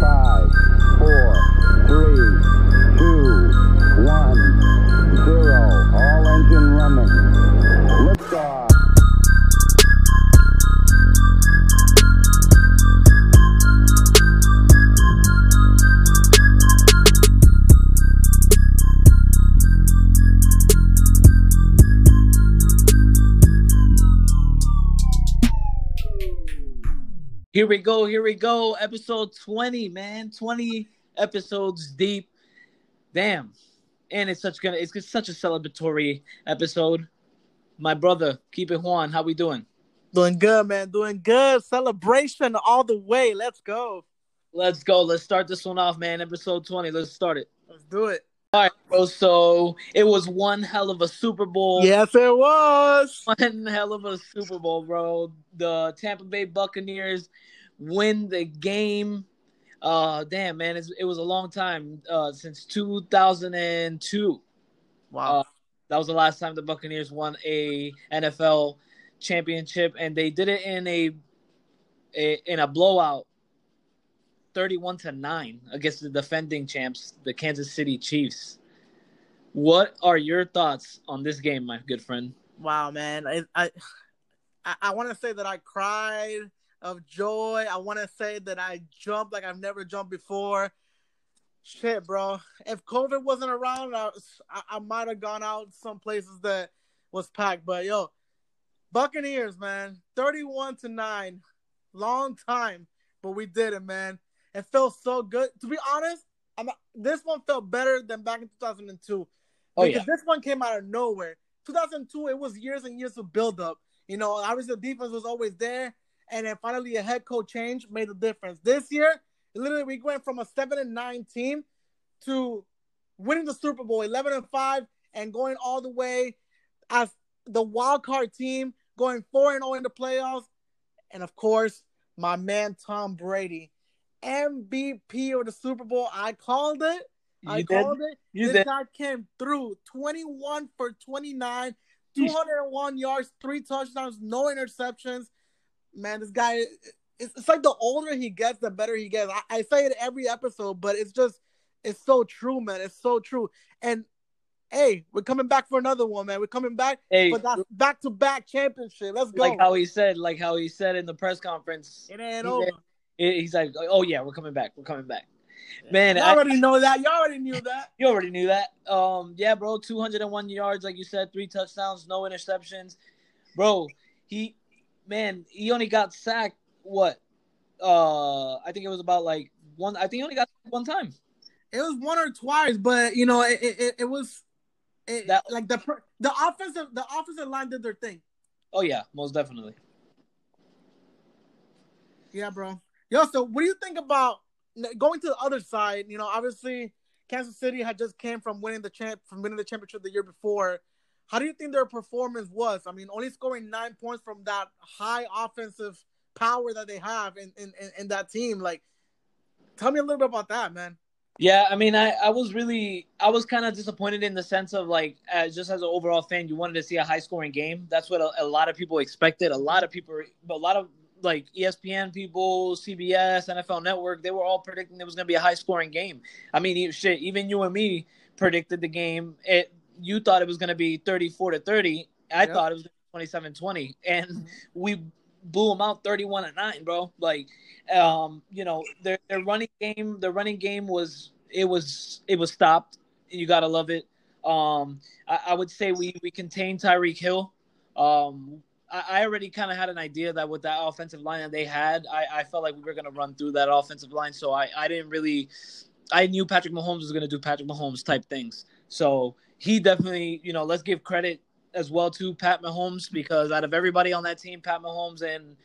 Five, Here we go. Here we go. Episode 20, man. 20 episodes deep. Damn. And it's such gonna it's such a celebratory episode. My brother, keep it Juan. How we doing? Doing good, man. Doing good. Celebration all the way. Let's go. Let's go. Let's start this one off, man. Episode 20. Let's start it. Let's do it. All right, bro. So it was one hell of a Super Bowl. Yes, it was. One hell of a Super Bowl, bro. The Tampa Bay Buccaneers win the game. Uh, damn, man, it's, it was a long time uh, since 2002. Wow. Uh, that was the last time the Buccaneers won a NFL championship, and they did it in a, a in a blowout, thirty-one to nine against the defending champs, the Kansas City Chiefs. What are your thoughts on this game, my good friend? wow, man. I I, I, I want to say that I cried of joy. I want to say that I jumped like I've never jumped before. Shit, bro. If COVID wasn't around, I, I might have gone out some places that was packed. But yo, Buccaneers, man, thirty-one to nine, long time, but we did it, man. It felt so good. To be honest, I'm this one felt better than back in 2002 Oh because yeah, this one came out of nowhere. 2002, it was years and years of build up. You know, obviously the defense was always there, and then finally a head coach change made a difference. This year, literally, we went from a seven and nine team to winning the Super Bowl, 11 and five, and going all the way as the wild card team, going four and zero in the playoffs, and of course, my man Tom Brady, MVP of the Super Bowl. I called it. I did. called it. You this did. guy came through 21 for 29, 201 yards, three touchdowns, no interceptions. Man, this guy, it's, it's like the older he gets, the better he gets. I, I say it every episode, but it's just, it's so true, man. It's so true. And hey, we're coming back for another one, man. We're coming back Hey, for that back to back championship. Let's go. like how he said, like how he said in the press conference, it ain't over. He's like, "Oh yeah, we're coming back. We're coming back." Man, you I- already know that. You already knew that. You already knew that. Um, yeah, bro, 201 yards, like you said, three touchdowns, no interceptions. Bro, he, man, he only got sacked. What? Uh, I think it was about like one. I think he only got sacked one time. It was one or twice, but you know, it it, it was it, That- like the the offensive the offensive line did their thing. Oh yeah, most definitely. Yeah, bro. Yo, so what do you think about going to the other side? You know, obviously Kansas City had just came from winning the champ from winning the championship the year before. How do you think their performance was? I mean, only scoring nine points from that high offensive power that they have in in, in, in that team. Like, tell me a little bit about that, man. Yeah, I mean, I, I was really, I was kind of disappointed in the sense of like, as, just as an overall fan, you wanted to see a high scoring game. That's what a, a lot of people expected. A lot of people, a lot of like ESPN people, CBS, NFL Network, they were all predicting it was going to be a high scoring game. I mean, shit, even you and me predicted the game. It, you thought it was going to be 34 to 30. I Yep. thought it was 27 20. And we blew them out 31 to 9, bro. Like, um, you know, their their running game, the running game was it was it was stopped. You gotta love it. Um, I, I would say we we contained Tyreek Hill. Um, I, already kind of had an idea that with that offensive line that they had, I, I felt like we were gonna run through that offensive line. So I I didn't really. I knew Patrick Mahomes was gonna do Patrick Mahomes type things. So he definitely, you know, let's give credit as well to Pat Mahomes because out of everybody on that team, Pat Mahomes and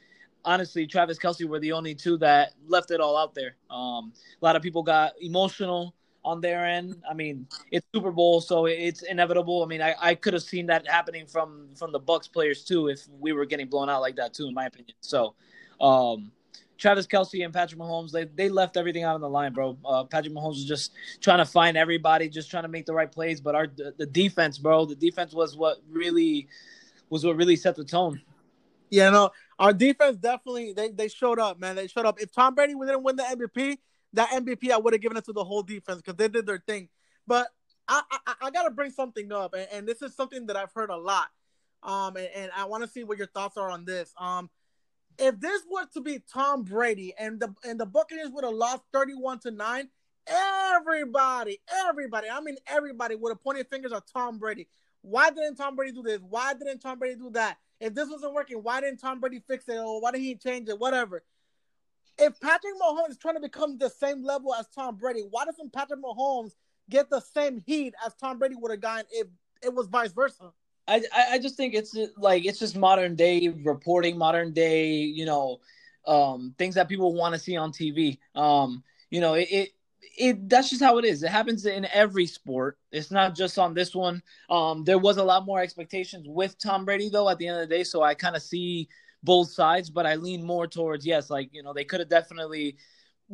honestly Travis Kelce were the only two that left it all out there. Um, a lot of people got emotional on their end. I mean, it's Super Bowl, so it's inevitable. I mean, I, I could have seen that happening from from the Bucs players too if we were getting blown out like that too, in my opinion. So, um, Travis Kelce and Patrick Mahomes, they they left everything out on the line, bro. Uh, Patrick Mahomes was just trying to find everybody, just trying to make the right plays. But our the, the defense, bro, the defense was what really was what really set the tone. Yeah, no, our defense definitely they, they showed up, man. They showed up. If Tom Brady didn't win the MVP, that MVP, I would have given it to the whole defense because they did their thing. But I I, I got to bring something up, and, and, this is something that I've heard a lot. Um, and, and I want to see what your thoughts are on this. Um, if this were to be Tom Brady and the and the Buccaneers would have lost thirty-one to nine, everybody, everybody, I mean everybody would have pointed fingers at Tom Brady. Why didn't Tom Brady do this? Why didn't Tom Brady do that? If this wasn't working, why didn't Tom Brady fix it? Or why didn't he change it? Whatever. If Patrick Mahomes is trying to become the same level as Tom Brady, why doesn't Patrick Mahomes get the same heat as Tom Brady would have gotten if it was vice versa? I I just think it's like it's just modern day reporting, modern day, you know, um, things that people want to see on TV. Um, you know, it, it it that's just how it is. It happens in every sport. It's not just on this one. Um, there was a lot more expectations with Tom Brady though at the end of the day, so I kind of see both sides, but I lean more towards yes, like you know they could have definitely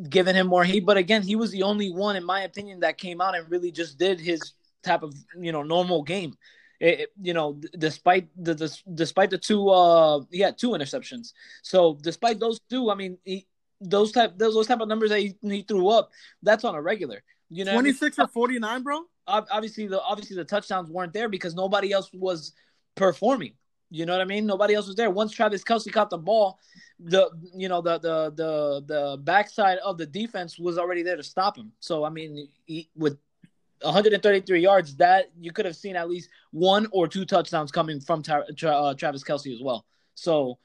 given him more heat, but again, he was the only one in my opinion that came out and really just did his type of you know normal game. It, you know, despite the, the, despite the two, uh, had two interceptions. So despite those two, I mean, he, those type those, those type of numbers that he, he threw up, that's on a regular. You know, twenty six I mean? or forty nine, bro. Obviously, the obviously the touchdowns weren't there because nobody else was performing. You know what I mean? Nobody else was there. Once Travis Kelce caught the ball, the you know the the the the backside of the defense was already there to stop him. So I mean, he, with 133 yards, that you could have seen at least one or two touchdowns coming from tra- tra- uh, Travis Kelce as well. So,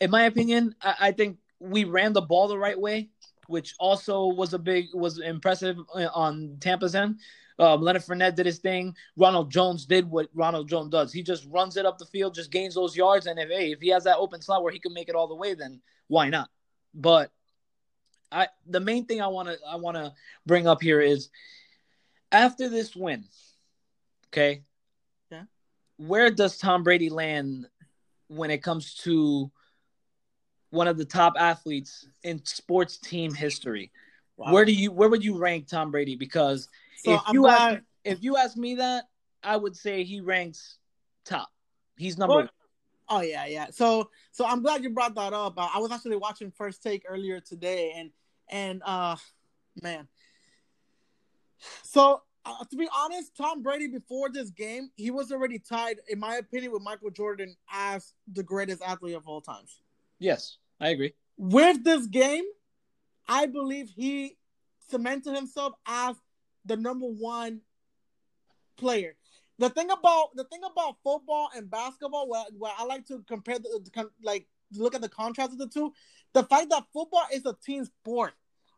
in my opinion, I-, I think we ran the ball the right way, which also was a big was impressive uh, on Tampa's end. Um, Leonard Fournette did his thing. Ronald Jones did what Ronald Jones does. He just runs it up the field, just gains those yards, and if hey, if he has that open slot where he can make it all the way, then why not? But I the main thing I want to I want to bring up here is after this win, okay, yeah, where does Tom Brady land when it comes to one of the top athletes in sports team history. Wow. Where do you where would you rank Tom Brady? Because so if I'm you glad... ask if you ask me that, I would say he ranks top. He's number well, one. Oh yeah, yeah. So so I'm glad you brought that up. I was actually watching First Take earlier today, and and uh, man. So uh, to be honest, Tom Brady before this game, he was already tied, in my opinion, with Michael Jordan as the greatest athlete of all times. Yes, I agree. With this game, I believe he cemented himself as the number one player. The thing about the thing about football and basketball, where, where I like to compare the, the like look at the contrast of the two, the fact that football is a team sport.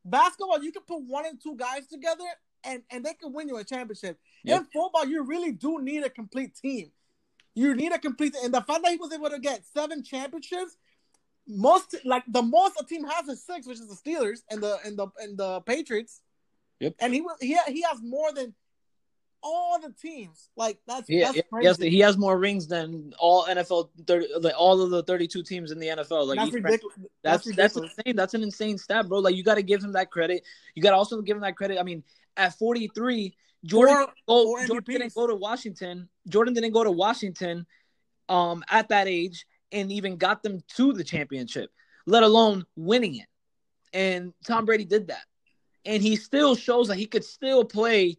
Basketball, you can put one and two guys together and and they can win you a championship. Yep. In football, you really do need a complete team. You need a complete, and the fact that he was able to get seven championships most like the most a team has is six, which is the Steelers and the and the and the Patriots. Yep. And he he he has more than all the teams. Like that's yeah, that's yes, he has more rings than all NFL 30, like all of the 32 teams in the NFL. Like that's ridiculous. That's that's, that's insane. That's an insane stat, bro. Like you got to give him that credit. You got to also give him that credit. I mean, at 43, Jordan, four, go, Jordan didn't go to Washington. Jordan didn't go to Washington um at that age and even got them to the championship, let alone winning it. And Tom Brady did that. And he still shows that he could still play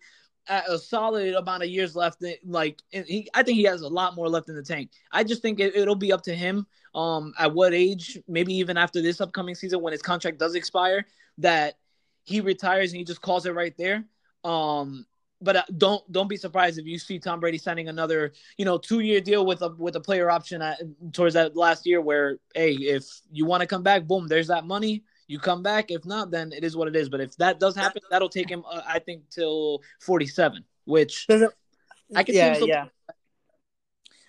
at a solid amount of years left. In, Like, he, I think he has a lot more left in the tank. I just think it, will be up to him um, at what age, maybe even after this upcoming season when his contract does expire, that he retires and he just calls it right there. Um, but uh, don't don't be surprised if you see Tom Brady signing another, you know, two year deal with a with a player option at, towards that last year. Where hey, if you want to come back, boom, there's that money. You come back. If not, then it is what it is. But if that does happen, that'll take him, uh, I think, till forty seven. Which I can yeah, yeah.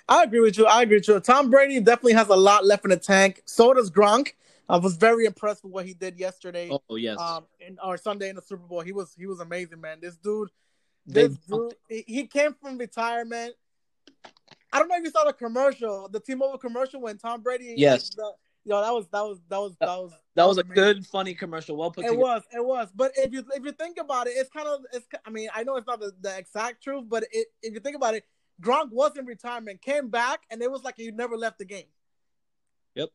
I agree with you. I agree with you. Tom Brady definitely has a lot left in the tank. So does Gronk. I was very impressed with what he did yesterday. Oh yes. Um, in, or Sunday in the Super Bowl, he was he was amazing, man. This dude this dude, he came from retirement. I don't know if you saw the commercial, the T-Mobile commercial when Tom Brady. Yes. The, yo, that was that was that was that was that was a good, funny commercial. Well put. It together. was, it was. But if you if you think about it, it's kind of it's. I mean, I know it's not the, the exact truth, but it, if you think about it, Gronk was in retirement, came back, and it was like he never left the game. Yep.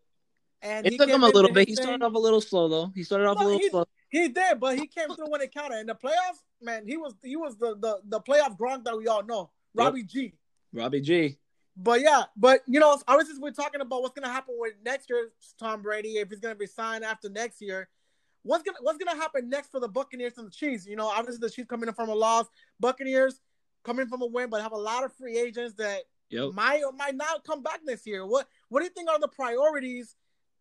And it took him a little bit. He started off a little slow though. He started off no, a little slow. He did, but he came through when it counted. In the playoffs, man, he was he was the the, the playoff Gronk that we all know, Robbie G. Robbie G. But yeah, but you know, obviously we're talking about what's gonna happen with next year's Tom Brady if he's gonna be signed after next year. What's gonna what's gonna happen next for the Buccaneers and the Chiefs? You know, obviously the Chiefs coming in from a loss, Buccaneers coming from a win, but have a lot of free agents that Yep. might or might not come back this year. What what do you think are the priorities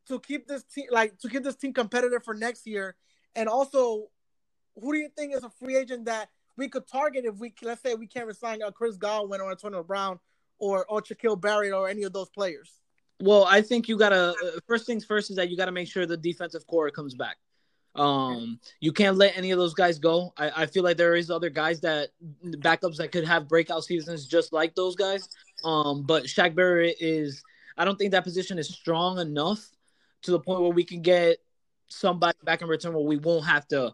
to keep this team like to keep this team competitive for next year? And also, who do you think is a free agent that we could target if we let's say we can't resign a Chris Godwin or Antonio Brown or or Shaquille Barrett or any of those players? Well, I think you gotta uh, first things first is that you gotta make sure the defensive core comes back. Um, you can't let any of those guys go. I, I feel like there is other guys that backups that could have breakout seasons just like those guys. Um, but Shaq Barrett is I don't think that position is strong enough to the point where we can get somebody back in return where we won't have to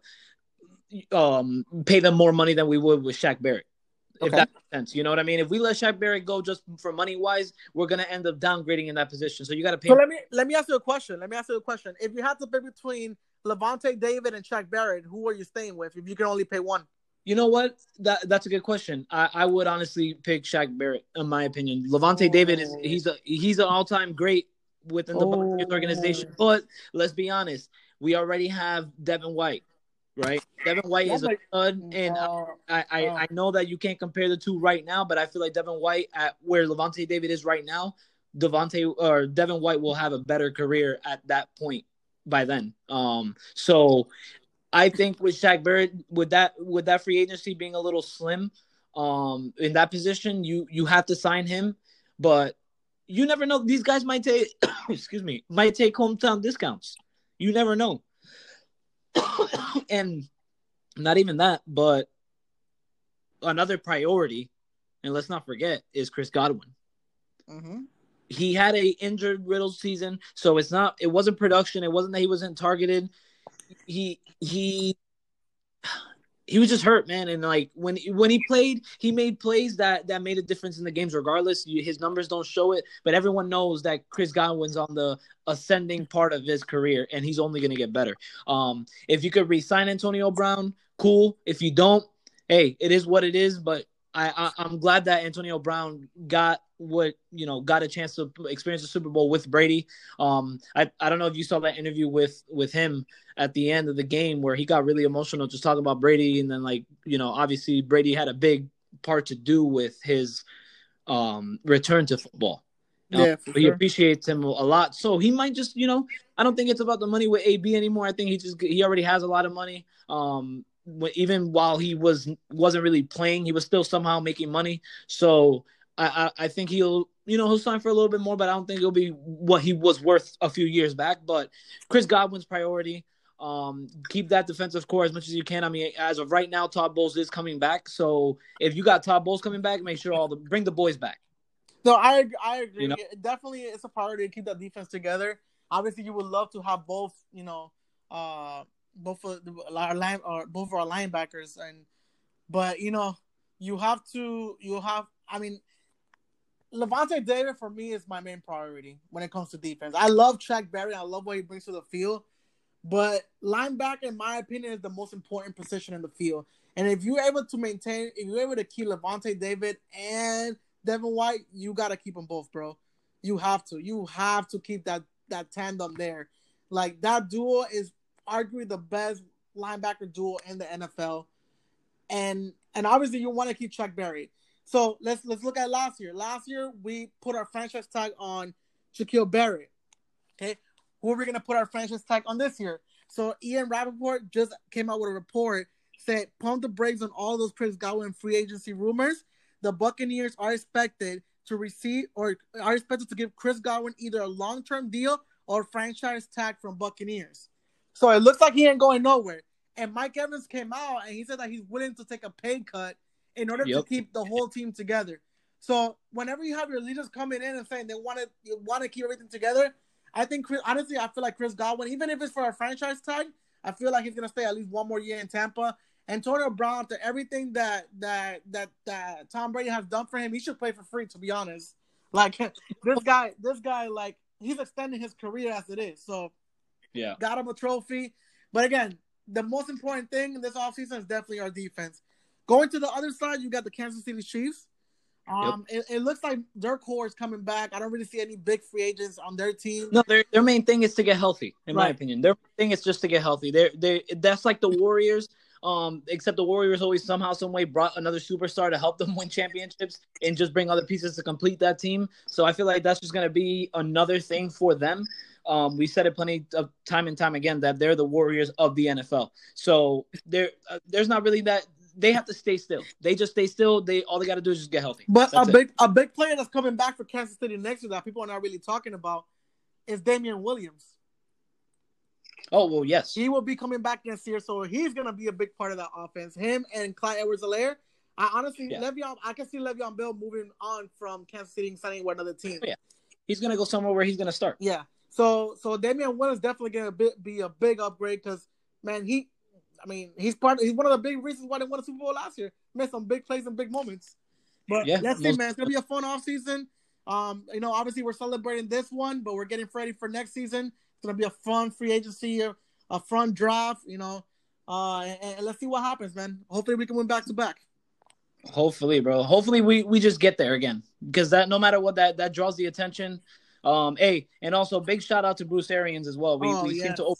um pay them more money than we would with Shaq Barrett. If that makes sense. You know what I mean? If we let Shaq Barrett go just for money wise, we're gonna end up downgrading in that position. So you gotta pay So let me let me ask you a question. Let me ask you a question. If you had to pick between Lavonte David and Shaq Barrett, who are you staying with if you can only pay one? You know what? That that's a good question. I, I would honestly pick Shaq Barrett, in my opinion. Lavonte David is oh. he's a he's an all time great within the Oh. organization. But let's be honest, we already have Devin White, right? Devin White is a stud, and Uh, I, I. I know that you can't compare the two right now, but I feel like Devin White at where Lavonte David is right now, Devontae or Devin White will have a better career at that point by then. Um, so I think with Shaq Barrett, with that with that free agency being a little slim, um, in that position, you you have to sign him, but you never know. These guys might take, excuse me, might take hometown discounts. You never know. and not even that, but another priority, and let's not forget, is Chris Godwin. mhm. He had a injured riddled season, so it's not. It wasn't production. It wasn't that he wasn't targeted. He he he was just hurt, man. And like when when he played, he made plays that that made a difference in the games. Regardless, you, his numbers don't show it, but everyone knows that Chris Godwin's on the ascending part of his career, and he's only going to get better. Um, if you could re-sign Antonio Brown, cool. If you don't, hey, it is what it is. But I, I I'm glad that Antonio Brown got what you know got a chance to experience the Super Bowl with Brady. Um, I I don't know if you saw that interview with with him at the end of the game where he got really emotional just talking about Brady, and then like you know obviously Brady had a big part to do with his um return to football. Yeah, Um, he sure. appreciates him a lot, so he might just you know I don't think it's about the money with AB anymore. I think he just he already has a lot of money. Um, even while he was wasn't really playing, he was still somehow making money. So I I, I think he'll you know he'll sign for a little bit more, but I don't think it'll be what he was worth a few years back. But Chris Godwin's priority. Um, keep that defensive core as much as you can. I mean, as of right now, Todd Bowles is coming back. So if you got Todd Bowles coming back, make sure all the bring the boys back. No, I I agree. You know? It definitely, it's a priority to keep that defense together. Obviously, you would love to have both. You know, uh, both of our line or both our linebackers, and but you know, you have to. You have. I mean, Lavonte David for me is my main priority when it comes to defense. I love Shaq Barrett. I love what he brings to the field, but linebacker, in my opinion, is the most important position in the field. And if you're able to maintain, if you're able to keep Lavonte David and Devin White, you gotta keep them both, bro. You have to. You have to keep that that tandem there. Like that duo is arguably the best linebacker duel in the NFL. And and obviously you want to keep Chuck Berry. So let's let's look at last year. Last year we put our franchise tag on Shaquille Barrett. Okay, who are we gonna put our franchise tag on this year? So Ian Rapoport just came out with a report said pump the brakes on all those Chris Godwin free agency rumors. The Buccaneers are expected to receive or are expected to give Chris Godwin either a long term deal or franchise tag from Buccaneers. So it looks like he ain't going nowhere. And Mike Evans came out and he said that he's willing to take a pay cut in order to keep the whole team together. So whenever you have your leaders coming in and saying they want to want to keep everything together, I think Chris, honestly, I feel like Chris Godwin, even if it's for a franchise tag, I feel like he's gonna stay at least one more year in Tampa. Antonio Brown, after everything that that that that Tom Brady has done for him, he should play for free. To be honest, like this guy, this guy, like he's extending his career as it is. So Yeah. got him a trophy. But again, the most important thing in this offseason is definitely our defense. Going to the other side, you got the Kansas City Chiefs. Um, it, it, looks like their core is coming back. I don't really see any big free agents on their team. No, their their main thing is to get healthy, in right. my opinion. Their thing is just to get healthy. They they that's like the Warriors. Um, except the Warriors always somehow, some way brought another superstar to help them win championships and just bring other pieces to complete that team. So I feel like that's just gonna be another thing for them. Um, we said it plenty of time and time again that they're the Warriors of the NFL. So there, uh, there's not really that. They have to stay still. They just stay still. They all they got to do is just get healthy. But that's a big, it. a big player that's coming back for Kansas City next year that people are not really talking about is Damien Williams. Oh well, yes, he will be coming back next year, so he's gonna be a big part of that offense. Him and Clyde Edwards-Helaire. I honestly, yeah. Le'Veon, I can see Le'Veon Bell moving on from Kansas City and signing with another team. Oh, yeah, he's gonna go somewhere where he's gonna start. Yeah, so so Damien Williams definitely gonna be, be a big upgrade because man, he, I mean, he's part. He's one of the big reasons why they won the Super Bowl last year. Made some big plays and big moments. But yeah, let's see, man. It's gonna be a fun off season. Um, you know, obviously we're celebrating this one, but we're getting ready for next season. It's gonna be a fun free agency, a, a fun draft. You know, uh, and, and let's see what happens, man. Hopefully we can win back to back. Hopefully, bro. Hopefully we we just get there again because that no matter what that that draws the attention. Um, hey, and also big shout out to Bruce Arians as well. We, oh, we yes. seem to,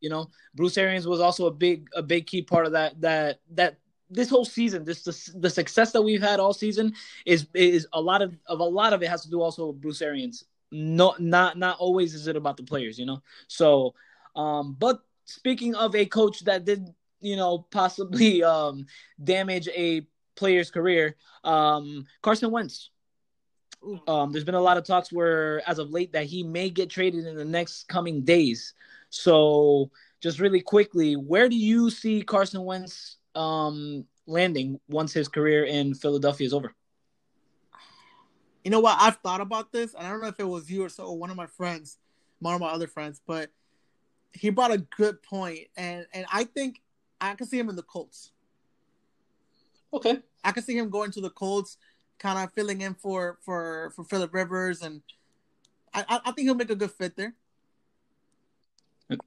you know, Bruce Arians was also a big a big key part of that that that this whole season, this the, the success that we've had all season is is a lot of of a lot of it has to do also with Bruce Arians. No, not not always is it about the players, you know. So, um, but speaking of a coach that did, you know, possibly um damage a player's career, um, Carson Wentz um, there's been a lot of talks where, as of late, that he may get traded in the next coming days. So, just really quickly, where do you see Carson Wentz um, landing once his career in Philadelphia is over? You know what? I've thought about this, and I don't know if it was you or so or one of my friends, one of my other friends, but he brought a good point, and and I think I can see him in the Colts. Okay, I can see him going to the Colts kind of filling in for for for Philip Rivers, and I I think he'll make a good fit there.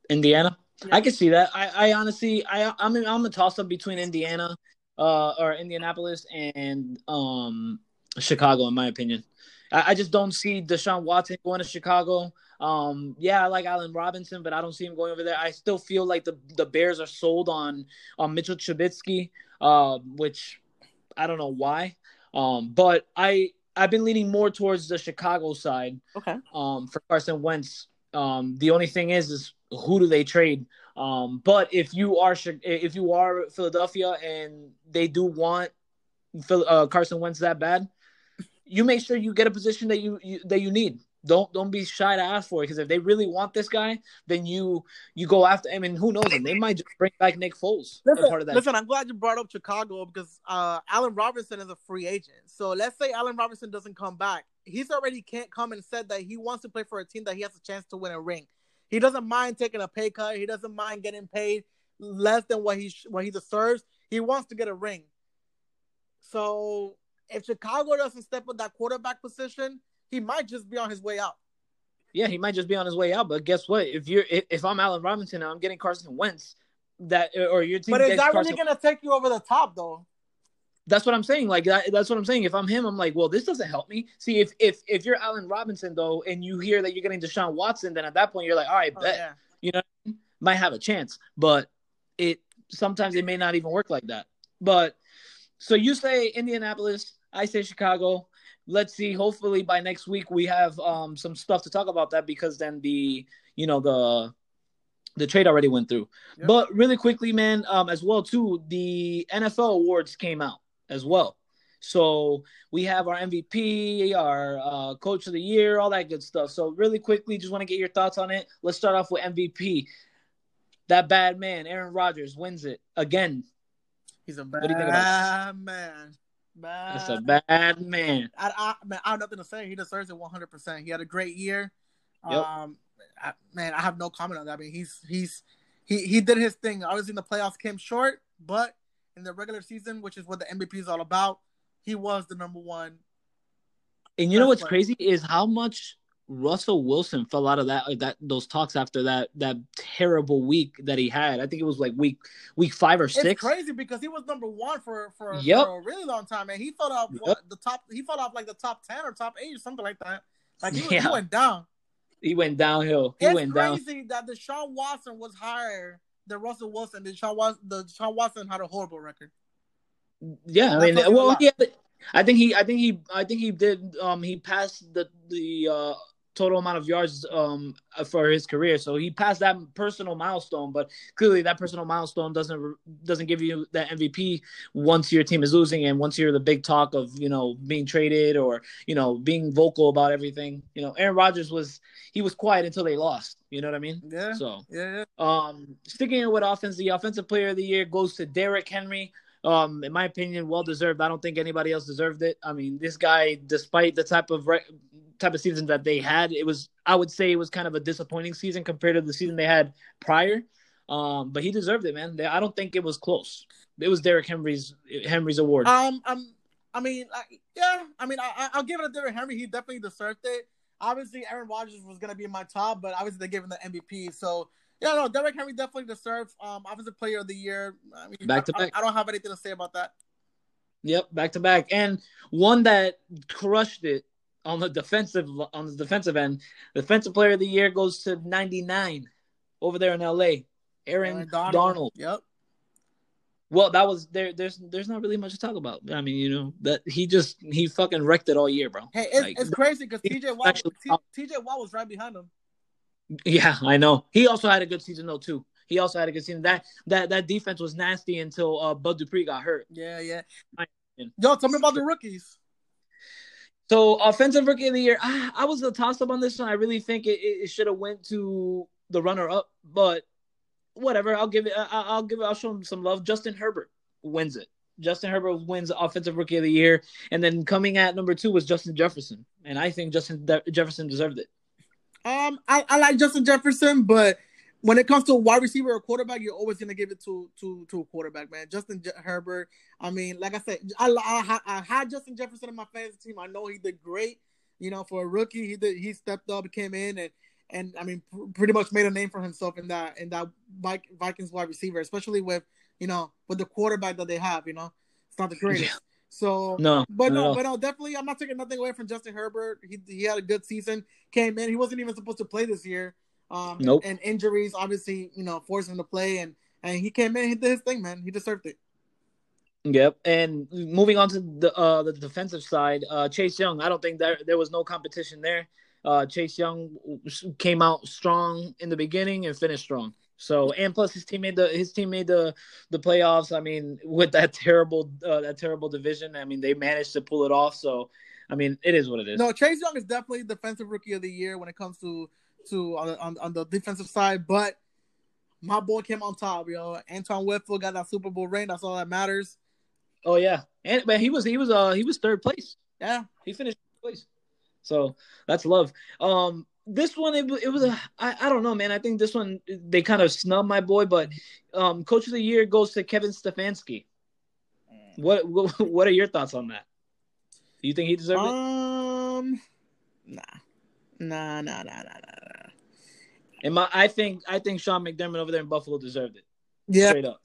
Indiana, yeah. I can see that. I I honestly I I'm I'm a toss up between Indiana, uh, or Indianapolis and um Chicago in my opinion. I, I just don't see Deshaun Watson going to Chicago. Um, yeah, I like Allen Robinson, but I don't see him going over there. I still feel like the the Bears are sold on on Mitchell Trubisky, uh, which I don't know why. Um, but I I've been leaning more towards the Chicago side. Okay. Um, for Carson Wentz. Um, the only thing is, is who do they trade? Um, but if you are if you are Philadelphia and they do want Phil, uh, Carson Wentz that bad, you make sure you get a position that you, you that you need don't don't be shy to ask for it because if they really want this guy, then you you go after. I mean, who knows? They might just bring back Nick Foles. Listen, part of that. listen, I'm glad you brought up Chicago because uh, Allen Robinson is a free agent. So let's say Allen Robinson doesn't come back, he's already can't come and said that he wants to play for a team that he has a chance to win a ring. He doesn't mind taking a pay cut. He doesn't mind getting paid less than what he what he deserves. He wants to get a ring. So if Chicago doesn't step up that quarterback position, he might just be on his way out. Yeah, he might just be on his way out. But guess what? If you're if I'm Allen Robinson and I'm getting Carson Wentz, that or your team. But is that Carson, really gonna take you over the top though? That's what I'm saying. Like that, that's what I'm saying. If I'm him, I'm like, well, this doesn't help me. See, if if if you're Allen Robinson though, and you hear that you're getting Deshaun Watson, then at that point you're like, all right, oh, bet yeah. you know, might have a chance. But it sometimes it may not even work like that. But so you say Indianapolis, I say Chicago let's see. Hopefully by next week we have um, some stuff to talk about that because then the you know the the trade already went through. Yep. But really quickly, man, um, as well too, the NFL awards came out as well. So we have our MVP, our uh, coach of the year, all that good stuff. So really quickly, just want to get your thoughts on it. Let's start off with MVP. That bad man, Aaron Rodgers, wins it again. He's a bad man. Bad. That's a bad man. I, I, man, I have nothing to say. He deserves it 100. percent He had a great year. Yep. Um, I, man, I have no comment on that. I mean, he's he's he he did his thing. Obviously, in the playoffs came short, but in the regular season, which is what the MVP is all about, he was the number one. And you know what's player. crazy is how much Russell Wilson fell out of that like that those talks after that that terrible week that he had. I think it was like week week five or It's six. crazy because he was number one for for, Yep. for a really long time, and he fell off Yep. the top. He fell off like the top ten or top eight or something like that. Like he, was- he went down. He went downhill. He it's went down. crazy that Deshaun Watson was higher than Russell Wilson. Deshaun Watson, the Deshaun Watson had a horrible record. Yeah, I mean, tells you a well, he I think he, I think he, I think he did. Um, he passed the the uh, total amount of yards um for his career, so he passed that personal milestone. But clearly, that personal milestone doesn't doesn't give you that MVP once your team is losing and once you're the big talk of you know being traded or you know being vocal about everything. You know, Aaron Rodgers was he was quiet until they lost. You know what I mean? Yeah, So. yeah, yeah. Um, sticking with offense, the offensive player of the year goes to Derrick Henry. Um, in my opinion, well deserved. I don't think anybody else deserved it. I mean, this guy, despite the type of re- type of season that they had, it was I would say it was kind of a disappointing season compared to the season they had prior. Um, but he deserved it, man. They- I don't think it was close. It was Derrick Henry's Henry's award. Um, um, I mean, like, yeah, I mean, I, I- I'll give it to Derrick Henry. He definitely deserved it. Obviously, Aaron Rodgers was gonna be in my top, but obviously they gave him the MVP. So yeah, no, Derrick Henry definitely deserves um offensive player of the year. I mean, Back to I, back. I, I don't have anything to say about that. Yep, back to back, and one that crushed it on the defensive on the defensive end. Defensive player of the year goes to ninety nine over there in L.A. Aaron Donald. Yep. Well, that was there. There's there's not really much to talk about. I mean, you know that he just he fucking wrecked it all year, bro. Hey, it's, Like, it's crazy because TJ Watt, TJ Watt was right behind him. Yeah, I know. He also had a good season though too. He also had a good season. That that that defense was nasty until uh, Bud Dupree got hurt. Yeah, yeah. Yo, tell me about the rookies. So offensive rookie of the year, I, I was a toss up on this one. I really think it, it, should have went to the runner up, but whatever. I'll give it. I, I'll give it. I'll show him some love. Justin Herbert wins it. Justin Herbert wins offensive rookie of the year, and then coming at number two was Justin Jefferson, and I think Justin De- Jefferson deserved it. Um, I, I like Justin Jefferson, but when it comes to a wide receiver or quarterback, you're always gonna give it to to to a quarterback, man. Justin Je- Herbert. I mean, like I said, I, I I had Justin Jefferson in my fantasy team. I know he did great. You know, for a rookie, he did he stepped up, came in, and and I mean, pr- pretty much made a name for himself in that in that Vi- Vikings wide receiver, especially with you know with the quarterback that they have. You know, it's not the greatest. So No, but not no, but no, definitely, I'm not taking nothing away from Justin Herbert. He he had a good season. Came in. He wasn't even supposed to play this year. Um, Nope. And injuries, obviously, you know, forced him to play, and and he came in. He did his thing, man. He deserved it. Yep. And moving on to the uh, the defensive side, uh, Chase Young. I don't think there there was no competition there. Uh, Chase Young came out strong in the beginning and finished strong. So and plus his team made the his team made the the playoffs. I mean, with that terrible uh, that terrible division, I mean they managed to pull it off. So I mean, it is what it is. No, Chase Young is definitely defensive rookie of the year when it comes to to on, on, on the defensive side. But my boy came on top, yo. Antoine Winfield got that Super Bowl ring. That's all that matters. Oh yeah, and man, he was he was uh he was third place. Yeah. He finished third place. So that's love. Um, this one it, it was a I, I don't know, man. I think this one they kind of snubbed my boy, but um, coach of the year goes to Kevin Stefanski. What what, what are your thoughts on that? Do you think he deserved it? Um, nah, nah, nah, nah, nah, nah. And my, I think I think Sean McDermott over there in Buffalo deserved it. Yeah, Straight up.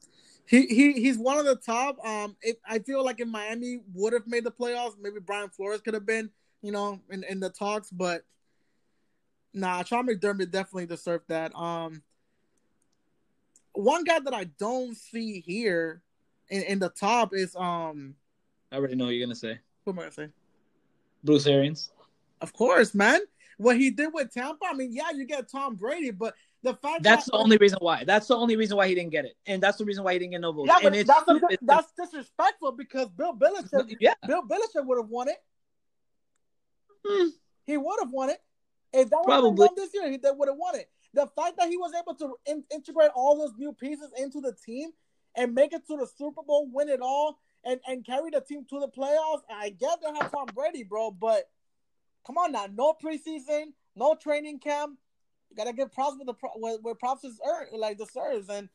He he he's one of the top. Um, if I feel like if Miami would have made the playoffs, maybe Brian Flores could have been, you know, in, in the talks. But nah, Sean McDermott definitely deserved that. Um, one guy that I don't see here in, in the top is um, I already know what you're gonna say. what am I gonna say? Bruce Arians. Of course, man. What he did with Tampa, I mean, yeah, you get Tom Brady, but the fact That's that the only reason why. That's the only reason why he didn't get it, and that's the reason why he didn't get no votes. yeah, and but it's that's a, stupid. that's disrespectful because Bill Belichick yeah. Bill Belichick would have won it. Hmm. He would have won it. If that Probably. this year, he would have won it. The fact that he was able to in- integrate all those new pieces into the team and make it to the Super Bowl, win it all, and, and carry the team to the playoffs, I get they have Tom Brady, bro, but come on now. No preseason, no training camp. You gotta give props with the pro- where, where props is earned, like deserves, and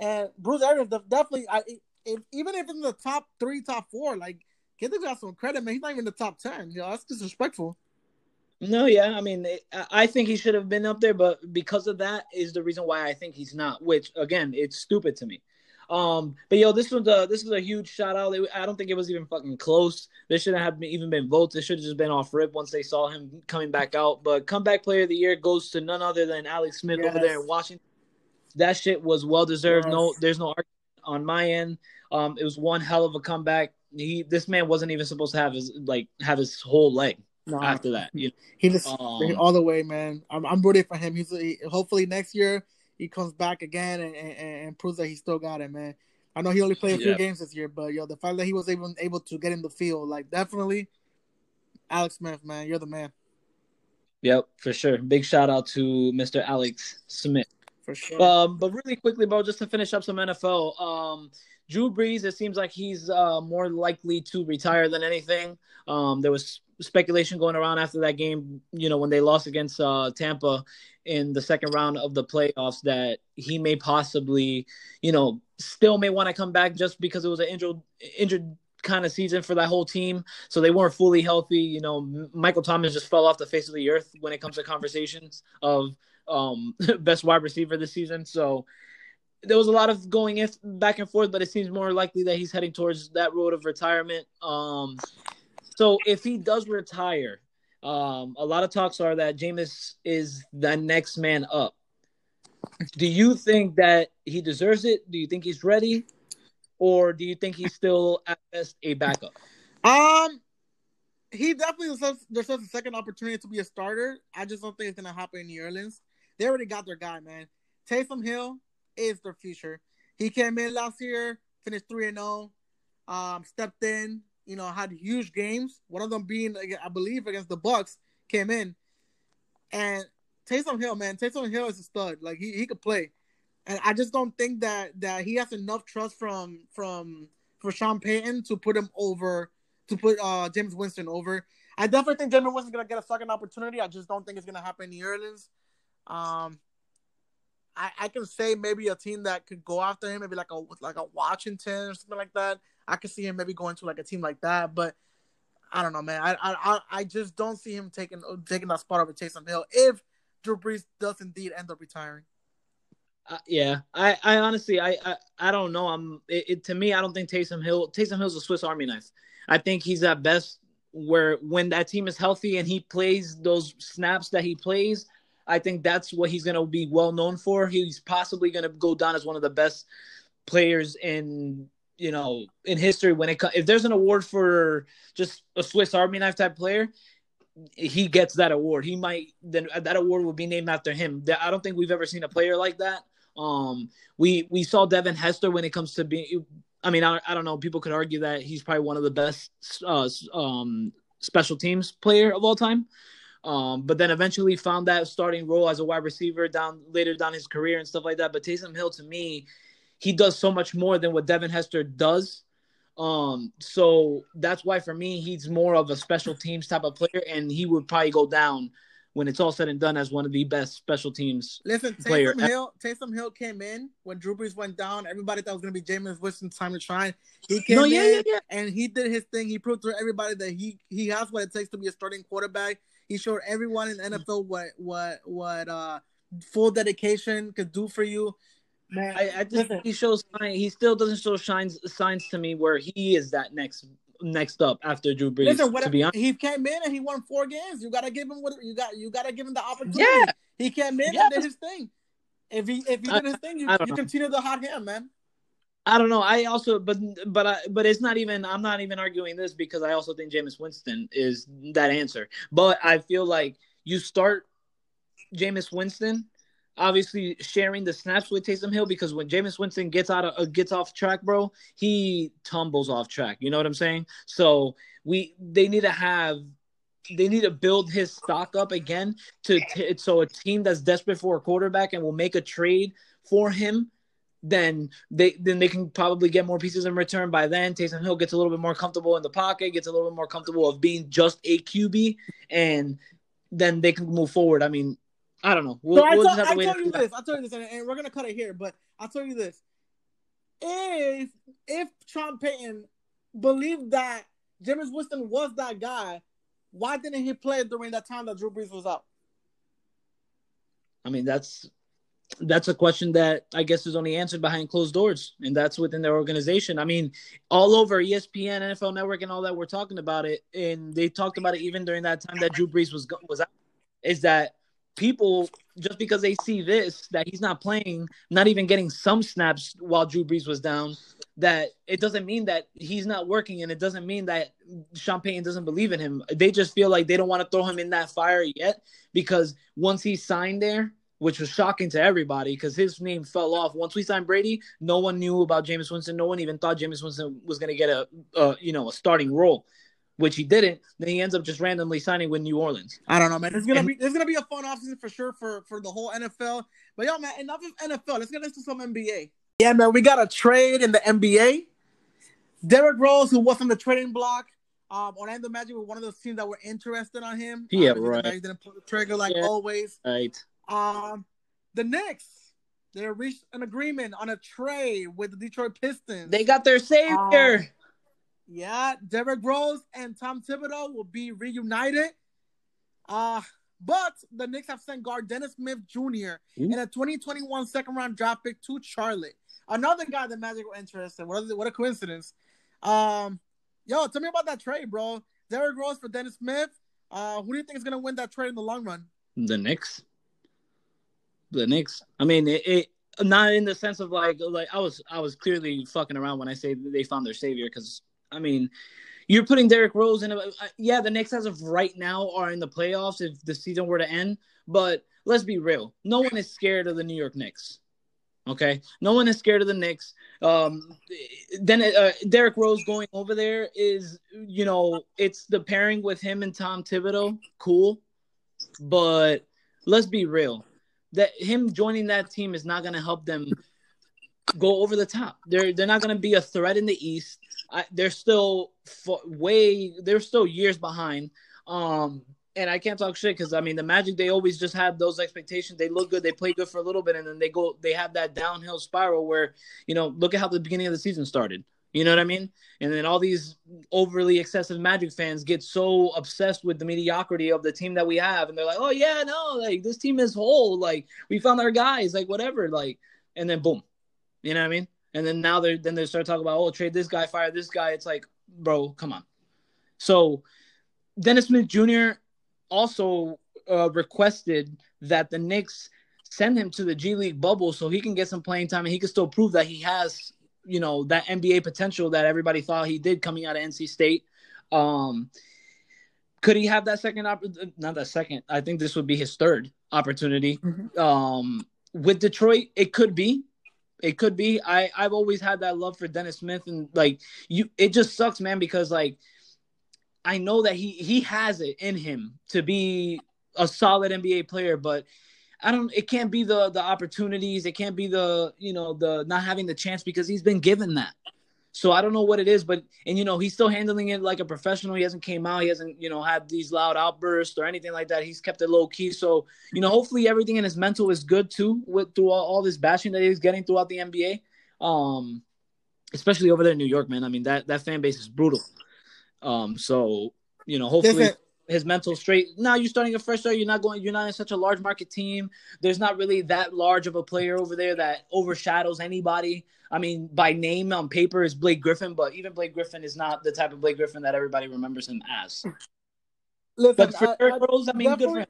and Bruce Arians def- definitely. I if, even if in the top three, top four, like the guy some credit, man. He's not even in the top ten. You know, that's disrespectful. No, yeah, I mean, I think he should have been up there, but because of that is the reason why I think he's not. Which again, it's stupid to me. Um, but yo, this was a this was a huge shout out. I don't think it was even fucking close. There shouldn't have been, even been votes. It should have just been off rip once they saw him coming back out. But comeback player of the year goes to none other than Alex Smith yes. over there in Washington. That shit was well deserved. Yes. No, there's no argument on my end. Um, it was one hell of a comeback. He this man wasn't even supposed to have his like have his whole leg no, after that. You know? He just um, all the way, man. I'm I'm rooting for him. He's he, hopefully next year he comes back again and, and, and, proves that he still got it, man. I know he only played a few games this year, but yo, the fact that he was able able to get in the field, like definitely, Alex Smith, man, you're the man. Yep, for sure. Big shout out to Mr. Alex Smith. For sure. Um, but really quickly, bro, just to finish up some NFL. Um, Drew Brees, it seems like he's uh, more likely to retire than anything. Um, there was speculation going around after that game, you know, when they lost against uh, Tampa in the second round of the playoffs, that he may possibly, you know, still may want to come back just because it was an injured injured kind of season for that whole team. So they weren't fully healthy. You know, Michael Thomas just fell off the face of the earth when it comes to conversations of um, best wide receiver this season. So there was a lot of going if back and forth, but it seems more likely that he's heading towards that road of retirement. Um, so if he does retire, um, a lot of talks are that Jameis is the next man up. Do you think that he deserves it? Do you think he's ready, or do you think he's still at best a backup? Um, he definitely deserves, deserves a second opportunity to be a starter. I just don't think it's gonna happen in New Orleans. They already got their guy, man. Taysom Hill is their future. He came in last year, finished three and zero, oh, um, stepped in, you know, had huge games. One of them being, I believe, against the Bucs, came in, and Taysom Hill, man, Taysom Hill is a stud. Like he, he could play, and I just don't think that that he has enough trust from from for Sean Payton to put him over to put uh Jameis Winston over. I definitely think Jameis Winston's gonna get a second opportunity. I just don't think it's gonna happen in New Orleans. Um, I, I can say maybe a team that could go after him, maybe like a like a Washington or something like that. I could see him maybe going to like a team like that, but I don't know, man. I I I just don't see him taking taking that spot over Taysom Hill if Drew Brees does indeed end up retiring. Uh, yeah, I, I honestly, I, I, I don't know. I'm it, it, to me, I don't think Taysom Hill, Taysom Hill's a Swiss Army knife. I think he's at best where when that team is healthy and he plays those snaps that he plays. I think that's what he's going to be well known for. He's possibly going to go down as one of the best players in you know in history when it comes. If there's an award for just a Swiss Army knife type player, he gets that award. He might then that award will be named after him. I don't think we've ever seen a player like that. Um, we we saw Devin Hester when it comes to being. I mean, I, I don't know. People could argue that he's probably one of the best uh, um, special teams player of all time. Um, but then eventually found that starting role as a wide receiver down later down his career and stuff like that. But Taysom Hill, to me, he does so much more than what Devin Hester does. Um, so that's why for me, he's more of a special teams type of player, and he would probably go down when it's all said and done as one of the best special teams. Listen, player. Taysom Hill, Taysom Hill came in when Drew Brees went down. Everybody thought it was gonna be Jameis Winston's time to shine. He came no, yeah, in yeah, yeah. and he did his thing. He proved to everybody that he he has what it takes to be a starting quarterback. He showed everyone in the NFL what what what uh full dedication could do for you. Man, I, I think he shows he still doesn't show signs signs to me where he is that next next up after Drew Brees. Listen, to be honest, he came in and he won four games. You gotta give him what you got. You gotta give him the opportunity. Yeah. he came in yeah. and did his thing. If he if he did his thing, you, you continue to hot him, man. I don't know. I also, but but I, but it's not even. I'm not even arguing this because I also think Jameis Winston is that answer. But I feel like you start Jameis Winston, obviously sharing the snaps with Taysom Hill because when Jameis Winston gets out of uh, gets off track, bro, he tumbles off track. You know what I'm saying? So we they need to have they need to build his stock up again to, to so a team that's desperate for a quarterback and will make a trade for him then they then they can probably get more pieces in return by then. Taysom Hill gets a little bit more comfortable in the pocket, gets a little bit more comfortable of being just a QB, and then they can move forward. I mean, I don't know. We'll, so I, we'll I tell you this. I tell you this, and, and we're gonna cut it here. But I'll tell you this: if if Sean Payton believed that Jameis Winston was that guy, why didn't he play during that time that Drew Brees was out? I mean, that's that's a question that I guess is only answered behind closed doors, and that's within their organization. I mean, all over ESPN, NFL Network, and all that, we're talking about it, and they talked about it even during that time that Drew Brees was was out. Is that people just because they see this that he's not playing, not even getting some snaps while Drew Brees was down, that it doesn't mean that he's not working, and it doesn't mean that Payton doesn't believe in him. They just feel like they don't want to throw him in that fire yet because once he signed there, which was shocking to everybody because his name fell off. Once we signed Brady, no one knew about Jameis Winston. No one even thought Jameis Winston was going to get a, a, you know, a starting role, which he didn't. Then he ends up just randomly signing with New Orleans. I don't know, man. It's gonna And- be it's gonna be a fun offseason for sure for for the whole NFL. But yo, man, enough of NFL. Let's get into some NBA. Yeah, man, we got a trade in the NBA. Derrick Rose, who was on the trading block, um, Orlando Magic were one of those teams that were interested on him. Yeah, the right. Magic didn't pull the trigger like Yeah. always. Right. Um, the Knicks, they reached an agreement on a trade with the Detroit Pistons. They got their savior. Yeah, Derrick Rose and Tom Thibodeau will be reunited. Uh, but the Knicks have sent guard Dennis Smith Jr. in a 2021 second round draft pick to Charlotte. Another guy the Magic were interested. What a, what a coincidence. Um, yo, tell me about that trade, bro. Derrick Rose for Dennis Smith. Uh, who do you think is gonna win that trade in the long run? the Knicks. The Knicks. I mean, it, it not in the sense of like like I was I was clearly fucking around when I say they found their savior because I mean. You're putting Derrick Rose in a yeah. The Knicks, as of right now, are in the playoffs if the season were to end. But let's be real. No one is scared of the New York Knicks. Okay, no one is scared of the Knicks. Um, then uh, Derrick Rose going over there is, you know, it's the pairing with him and Tom Thibodeau. Cool, but let's be real. That him joining that team is not going to help them go over the top. They're they're not going to be a threat in the East. I, they're still f- way they're still years behind. Um, and I can't talk shit because I mean the Magic they always just have those expectations. They look good, they play good for a little bit, and then they go they have that downhill spiral where you know look at how the beginning of the season started. You know what I mean? And then all these overly excessive Magic fans get so obsessed with the mediocrity of the team that we have, and they're like, "Oh yeah, no, like this team is whole. Like we found our guys, like whatever." Like, and then boom, you know what I mean? And then now they're then they start talking about, "Oh, trade this guy, fire this guy." It's like, bro, come on. So Dennis Smith Jr. also uh, requested that the Knicks send him to the G League bubble so he can get some playing time and he can still prove that he has, you know, that NBA potential that everybody thought he did coming out of NC State. Um, could he have that second opportunity? Not that second. I think this would be his third opportunity. Um, with Detroit, it could be. It could be. I I've always had that love for Dennis Smith, and like you, it just sucks, man, because like I know that he he has it in him to be a solid NBA player, but I don't. It can't be the the opportunities. It can't be the you know the not having the chance because he's been given that. So I don't know what it is, but and you know he's still handling it like a professional. He hasn't came out. He hasn't you know had these loud outbursts or anything like that. He's kept it low key. So you know hopefully everything in his mental is good too with through all, all this bashing that he's getting throughout the NBA. Um, especially over there in New York, man. I mean that that fan base is brutal. Um, so you know hopefully his mental straight. Now you're starting a fresh start. You're not going. You're not in such a large market team. There's not really that large of a player over there that overshadows anybody. I mean, by name on paper is Blake Griffin, but even Blake Griffin is not the type of Blake Griffin that everybody remembers him as. listen, But for I- Derrick I- Rose, I mean, good for definitely- him.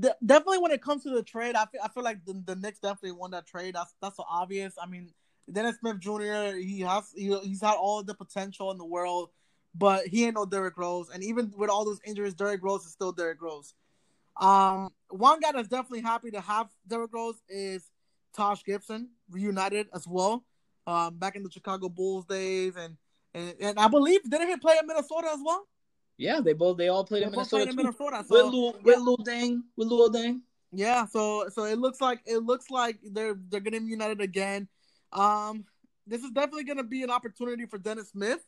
De- definitely when it comes to the trade, I feel, I feel like the, the Knicks definitely won that trade. That's that's so obvious. I mean, Dennis Smith Jr. He has he, he's had all the potential in the world, but he ain't no Derrick Rose. And even with all those injuries, Derrick Rose is still Derrick Rose. Um, one guy that's definitely happy to have Derrick Rose is Taj Gibson reunited as well. Um, back in the Chicago Bulls days, and and, and I believe didn't he play in Minnesota as well? Yeah, they both they all played They in Minnesota. played in. Minnesota. With So, Lil, with Luol Deng, with Luol Deng. Yeah, so so it looks like it looks like they're they're be united again. Um, this is definitely gonna be an opportunity for Dennis Smith.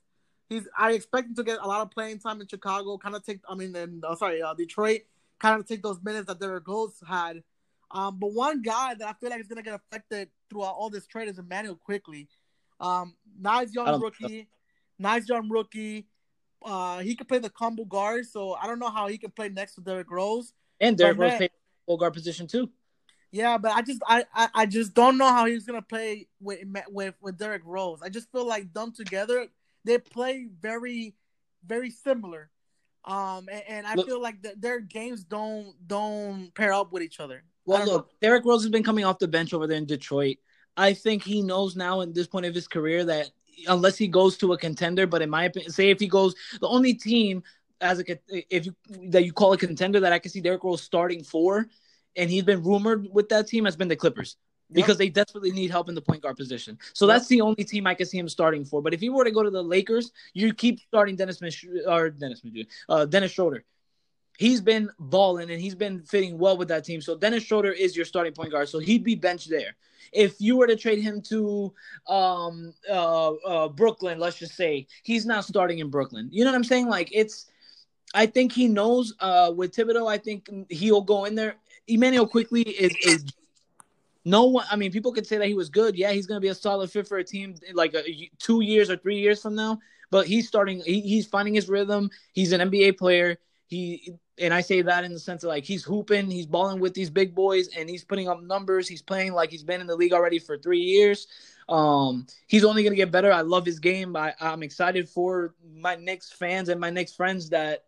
He's I expect him to get a lot of playing time in Chicago. Kind of take I mean, and uh, sorry, uh, Detroit. Kind of take those minutes that Derrick Rose had. Um, but one guy that I feel like is gonna get affected throughout all this trade is Immanuel Quickley. Um, nice young rookie, nice young rookie. uh, he can play the combo guard, so I don't know how he can play next to Derrick Rose. And Derrick Rose played full guard position too. Yeah, but I just I, I, I just don't know how he's gonna play with with with Derrick Rose. I just feel like them together, they play very very similar. Um, and, and I Look- feel like th- their games don't don't pair up with each other. Well, look, Derrick Rose has been coming off the bench over there in Detroit. I think he knows now at this point of his career that unless he goes to a contender, but in my opinion, say if he goes, the only team as a if you that you call a contender that I can see Derrick Rose starting for, and he's been rumored with that team has been the Clippers. Because they desperately need help in the point guard position, so Yep. that's the only team I can see him starting for. But if he were to go to the Lakers, you keep starting Dennis Smith or Dennis Smith, uh, Dennis Schroeder he's been balling and he's been fitting well with that team. So Dennis Schroeder is your starting point guard. So he'd be benched there. If you were to trade him to um, uh, uh, Brooklyn, let's just say he's not starting in Brooklyn. You know what I'm saying? Like it's, I think he knows uh, with Thibodeau. I think he'll go in there. Immanuel Quickley is is no one. I mean, people could say that he was good. Yeah, he's going to be a solid fit for a team like a, two years or three years from now. But he's starting. He, he's finding his rhythm. He's an NBA player. He and I say that in the sense of like he's hooping, he's balling with these big boys, and he's putting up numbers. He's playing like he's been in the league already for three years. Um, he's only gonna get better. I love his game. I, I'm excited for my Knicks fans and my Knicks friends that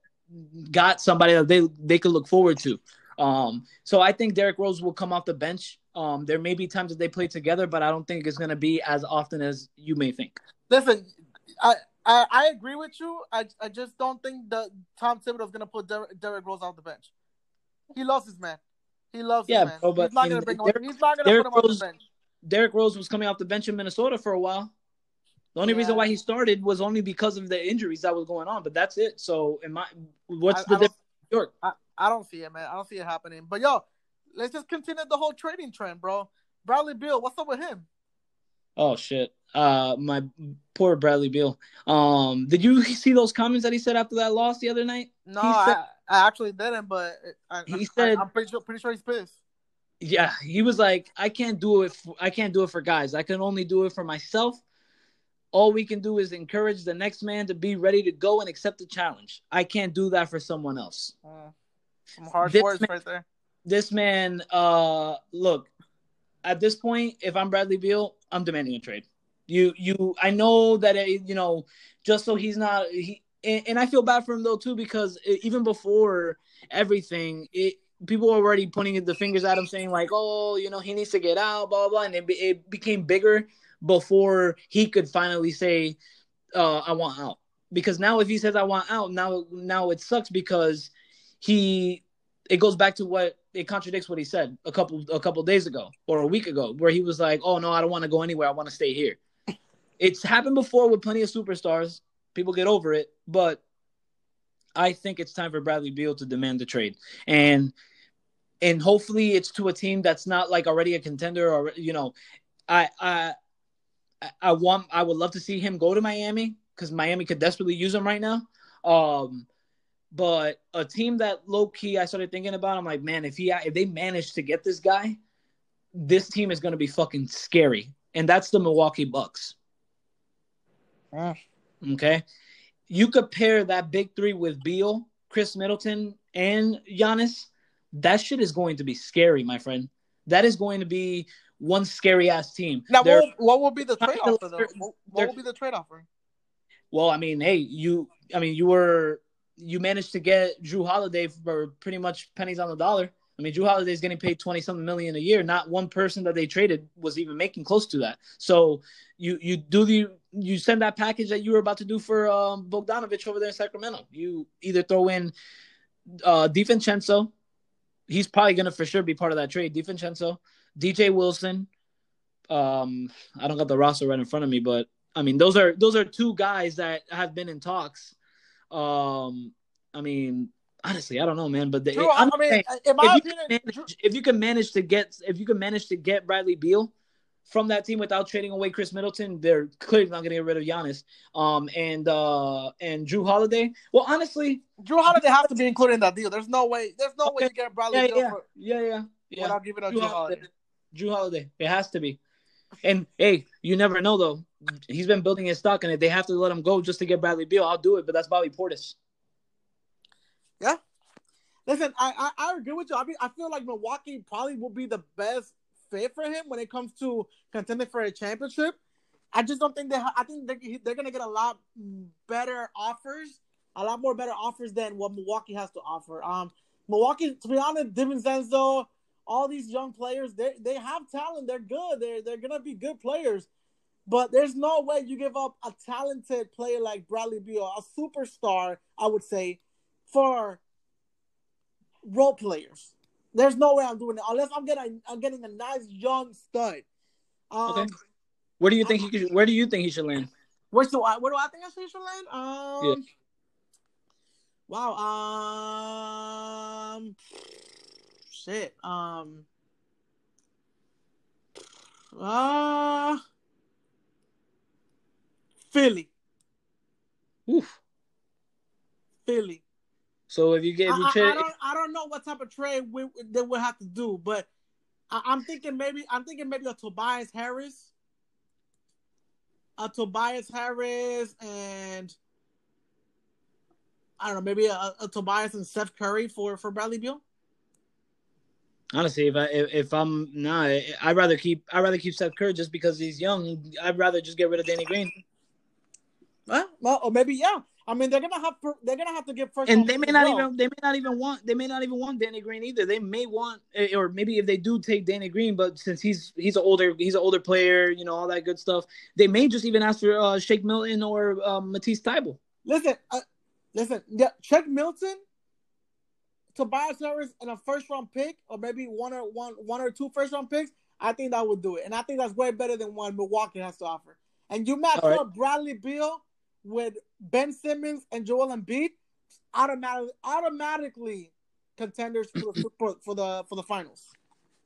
got somebody that they they could look forward to. Um, so I think Derrick Rose will come off the bench. Um, there may be times that they play together, but I don't think it's gonna be as often as you may think. Listen, I, I I agree with you. I I just don't think that Tom Thibodeau is gonna put Derrick, Derrick Rose off the bench. He loves his man. He loves Yeah, his man. bro, but he's not gonna bring him. He's not gonna Derrick put him on the bench. Derrick Rose was coming off the bench in Minnesota for a while. The only Yeah. reason why he started was only because of the injuries that was going on, but that's it. So, in my, what's I- the difference? York? I, I don't see it, man. I don't see it happening. But yo, let's just continue the whole trading trend, bro. Bradley Beal, what's up with him? Oh shit! Uh, my poor Bradley Beal. Um, did you see those comments that he said after that loss the other night? No, He I, I actually didn't, but I, He I, said- I'm pretty sure, pretty sure he's pissed. Yeah, he was like, I can't do it. For, I can't do it for guys. I can only do it for myself. All we can do is encourage the next man to be ready to go and accept the challenge. I can't do that for someone else. Mm. Some harsh This words man- right there. This man uh look at this point if i'm bradley beal i'm demanding a trade. You you i know that it, you know just so he's not he and, and i feel bad for him though too because even before everything it people were already pointing the fingers at him saying like oh you know he needs to get out blah blah blah and it, it became bigger before he could finally say uh i want out. Because now if he says i want out now now it sucks because he it goes back to what it contradicts what he said a couple a couple days ago or a week ago where he was like oh no i don't want to go anywhere. I want to stay here. It's happened before with plenty of superstars. People get over it but i think it's time for bradley beal to demand the trade. And and hopefully it's to a team that's not like already a contender or you know i i I- i want i would love to see him go to miami because miami could desperately use him right now. Um but a team that low key I started thinking about, I'm like, man, if he if they manage to get this guy, this team is going to be fucking scary, and that's the Milwaukee Bucks. Mm. Okay, you could pair that big three with Beal, Khris Middleton, and Giannis. That shit is going to be scary, my friend. That is going to be one scary ass team. Now, They're- what, what will be the trade offer? What, what will be the trade offer? Well, I mean, hey, you, I mean, you were, you managed to get Jrue Holiday for pretty much pennies on the dollar. I mean, Jrue Holiday is getting paid twenty something million a year. Not one person that they traded was even making close to that. So you you do the you send that package that you were about to do for um, Bogdanovich over there in Sacramento. You either throw in uh, DiVincenzo. He's probably to for sure be part of that trade. DiVincenzo, DJ Wilson. Um, I don't got the roster right in front of me, but I mean, those are those are two guys that have been in talks. Um, I mean, honestly, I don't know, man. But they, Drew, I, mean, saying, in my if you, opinion, can Drew, manage, if you can manage to get if you can manage to get Bradley Beal from that team without trading away Khris Middleton, they're clearly not going to get rid of Giannis. Um, and uh, and Jrue Holiday. Well, honestly, Jrue Holiday has to be included in that deal. There's no way. There's no way you get Bradley yeah, Beal yeah, for- yeah, yeah, yeah. without giving up Drew Jrue Holiday. Holiday. Jrue Holiday. It has to be. And hey, you never know though. He's been building his stock, and if they have to let him go just to get Bradley Beal, I'll do it. But that's Bobby Portis. Yeah. Listen, I, I, I agree with you. I mean, I feel like Milwaukee probably will be the best fit for him when it comes to contending for a championship. I just don't think they. Ha- I think they're, they're gonna get a lot better offers, a lot more better offers than what Milwaukee has to offer. Um, Milwaukee, to be honest, DiVincenzo, all these young players, they they have talent. They're good. They're they're gonna be good players. But there's no way you give up a talented player like Bradley Beal, a superstar, I would say, for role players. There's no way I'm doing it unless I'm getting I'm getting a nice young stud. Um, Okay. Where do you think he could, Where do you think he should land? Where's the where do I think I should should land? Um, Yeah. Wow. Um. Shit. Um. Uh. Philly. Oof. Philly. So if you get, if you I, I, trade, I don't. I don't know what type of trade we, they would have to do, but I, I'm thinking maybe. I'm thinking maybe a Tobias Harris. A Tobias Harris and I don't know, maybe a, a Tobias and Seth Curry for for Bradley Beal. Honestly, if I if, I'm not, I'd rather keep I'd rather keep Seth Curry just because he's young. I'd rather just get rid of Danny Green. Huh? Well, or maybe yeah. I mean, they're gonna have they're gonna have to get first. And they may not well. even they may not even want they may not even want Danny Green either. They may want eh, or maybe if they do take Danny Green, but since he's he's an older he's an older player, you know all that good stuff. They may just even ask for uh, Shake Milton or um, Matisse Thybulle. Listen, uh, listen. Yeah, Shake Milton, Tobias Harris, and a first round pick, or maybe one or one one or two first round picks. I think that would do it, and I think that's way better than what Milwaukee has to offer. And you match All right. up Bradley Beal with Ben Simmons and Joel Embiid, automatically automatically contenders for the for, for the for the finals.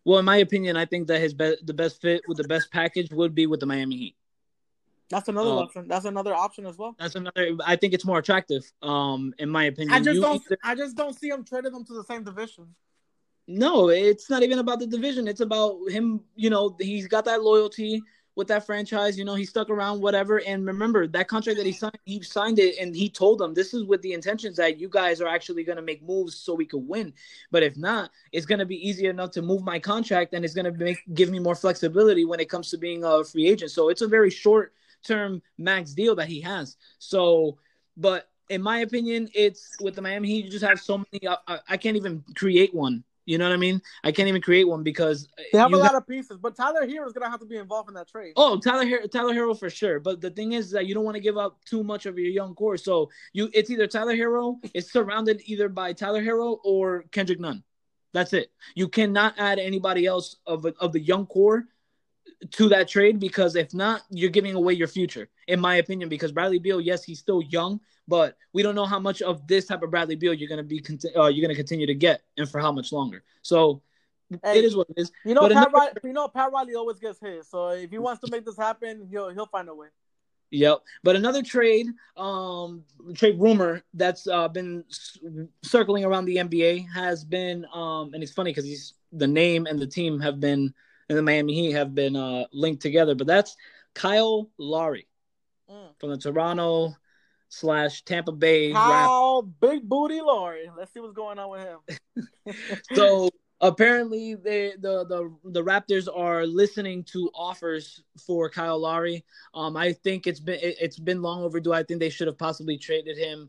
Well, in my opinion, I think that his be- the best fit with the best package would be with the Miami Heat. That's another Oh. option. That's another option as well. That's another. I think it's more attractive. Um, in my opinion, I just You don't. either- I just don't see him trading them to the same division. No, it's not even about the division. It's about him. You know, he's got that loyalty with that franchise. You know, he stuck around, whatever. And remember that contract that he signed. He signed it, and he told them this is with the intentions that you guys are actually going to make moves so we could win. But if not, it's going to be easy enough to move my contract, and it's going to make give me more flexibility when it comes to being a free agent. So it's a very short term max deal that he has. So, but in my opinion, it's with the Miami Heat. You just have so many. I, I, can't even create one. You know what I mean? I can't even create one because uh, They have a lot ha- of pieces, but Tyler Herro is gonna have to be involved in that trade. Oh, Tyler Herro, Tyler Herro for sure. But the thing is that you don't want to give up too much of your young core. So you, it's either Tyler Herro. It's surrounded either by Tyler Herro or Kendrick Nunn. That's it. You cannot add anybody else of of the young core to that trade because if not, you're giving away your future, in my opinion. Because Bradley Beal, yes, he's still young, but we don't know how much of this type of Bradley Beal you're gonna be conti- uh, you're gonna continue to get, and for how much longer. So Hey, it is what it is. You know, But Pat another- Riley, you know, Pat Riley always gets his. So if he wants to make this happen, he'll he'll find a way. Yep. But another trade, um, trade rumor that's uh, been circling around the NBA has been, um, and it's funny because he's the name and the team have been, and the Miami Heat have been uh, linked together. But that's Kyle Lowry Mm. from the Toronto slash Tampa Bay. Kyle, big booty Lowry. Let's see what's going on with him. so apparently they, the the the Raptors are listening to offers for Kyle Lowry. Um, I think it's been it, it's been long overdue. I think they should have possibly traded him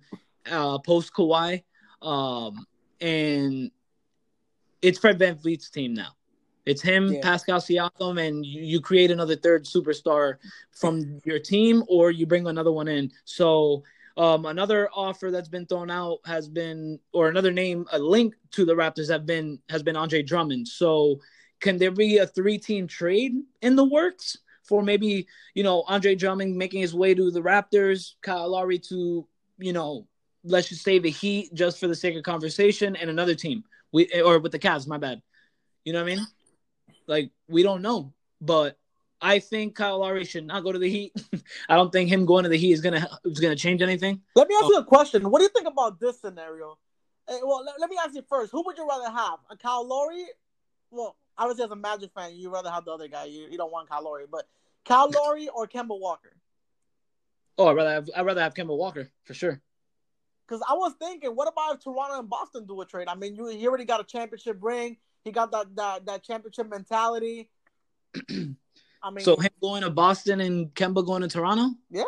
uh, post Kawhi. Um, and it's Fred VanVleet's team now. It's him, Yeah. Pascal Siakam, and you, you create another third superstar from your team, or you bring another one in. So um, another offer that's been thrown out has been, or another name, a link to the Raptors have been has been Andre Drummond. So can there be a three-team trade in the works for maybe you know Andre Drummond making his way to the Raptors, Kyle Lowry to you know let's just say the Heat just for the sake of conversation, and another team we or with the Cavs. My bad. You know what I mean? Like we don't know, but I think Kyle Lowry should not go to the Heat. I don't think him going to the Heat is gonna is gonna change anything. Let me ask you a question. What do you think about this scenario? Eh, well, let, let me ask you first. Who would you rather have? A Kyle Lowry? Well, obviously as a Magic fan, you rather have the other guy. You, you don't want Kyle Lowry, but Kyle Lowry or Kemba Walker. Oh, I'd rather have I'd rather have Kemba Walker for sure. Because I was thinking, what about if Toronto and Boston do a trade? I mean, you he already got a championship ring. He got that that, that championship mentality. I mean, So him going to Boston and Kemba going to Toronto? yeah,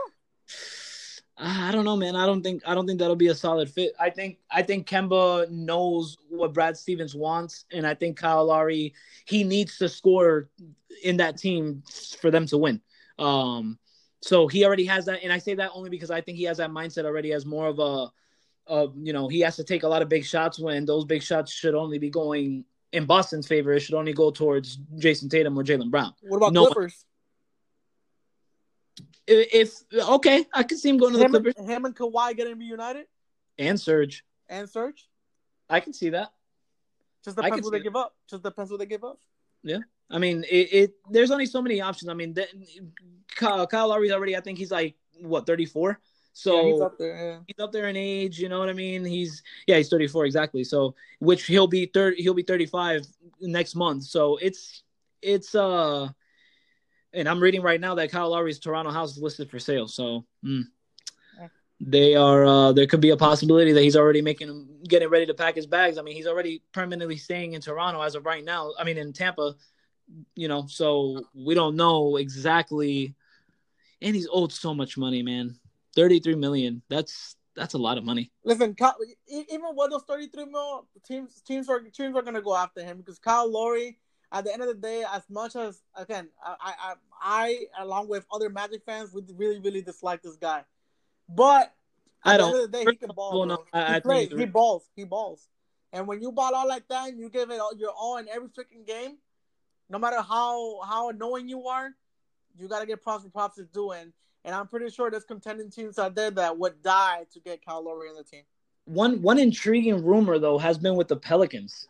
I don't know, man. I don't think I don't think that'll be a solid fit. I think I think Kemba knows what Brad Stevens wants, and I think Kyle Lowry he needs to score in that team for them to win. Um, so he already has that, and I say that only because I think he has that mindset already as more of a, of you know, he has to take a lot of big shots when those big shots should only be going in Boston's favor. It should only go towards Jayson Tatum or Jaylen Brown. what about No. Clippers? If, if okay, I could see him going to the Him, Clippers and- him and Kawhi getting reunited and Serge, and Serge. I can see that. Just depends what they give up. Just depends what they give up. Yeah, I mean, it, it there's only so many options. I mean, that, Kyle, Kyle Lowry's already, I think he's like what 34. So yeah, he's up there. Yeah. he's up there in age. You know what I mean? He's yeah, he's 34 exactly. So which he'll be 30, he'll be 35 next month. So it's it's uh, and I'm reading right now that Kyle Lowry's Toronto house is listed for sale. So. mm. They are. Uh, there could be a possibility that he's already making, getting ready to pack his bags. I mean, he's already permanently staying in Toronto as of right now. I mean, in Tampa, you know. So we don't know exactly. And he's owed so much money, man. Thirty-three million. That's that's a lot of money. Listen, Kyle, even with those thirty-three mil, teams teams are teams are gonna go after him because Kyle Lowry. At the end of the day, as much as again, I I, I along with other Magic fans, we really really dislike this guy, but I at don't. the end of the day, he can ball. Well, no, I- he plays. He balls. He balls. And when you ball out like that, and you give it all, your all in every freaking game, no matter how how annoying you are, you gotta get props for props is doing. And I'm pretty sure there's contending teams out there that would die to get Kyle Lowry on the team. One one intriguing rumor though has been with the Pelicans.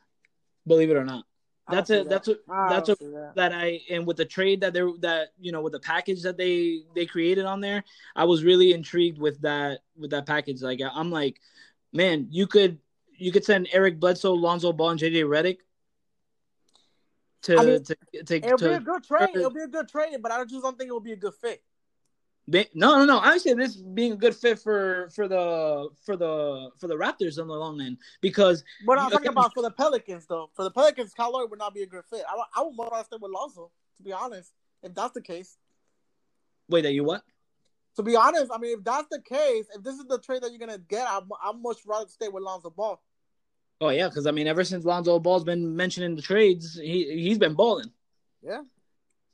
Believe it or not. That's a that. that's a I that's a that. that I and with the trade that they that you know with the package that they they created on there, I was really intrigued with that with that package. Like I'm like, man, you could you could send Eric Bledsoe, Lonzo Ball, and JJ Redick to I mean, to to, It'll be a good trade. It'll be a good trade, but I just don't think it'll be a good fit. No, no, no. I say this being a good fit for for the for the for the Raptors on the long end because But I'm talking about for the Pelicans, though. For the Pelicans, Kyle Lowry would not be a good fit. I, I would more rather stay with Lonzo, to be honest. If that's the case, wait, that you what? to be honest, I mean, if that's the case, if this is the trade that you're gonna get, I'm, I'm much rather stay with Lonzo Ball. Oh yeah, because I mean, ever since Lonzo Ball's been mentioned in the trades, he he's been balling. Yeah.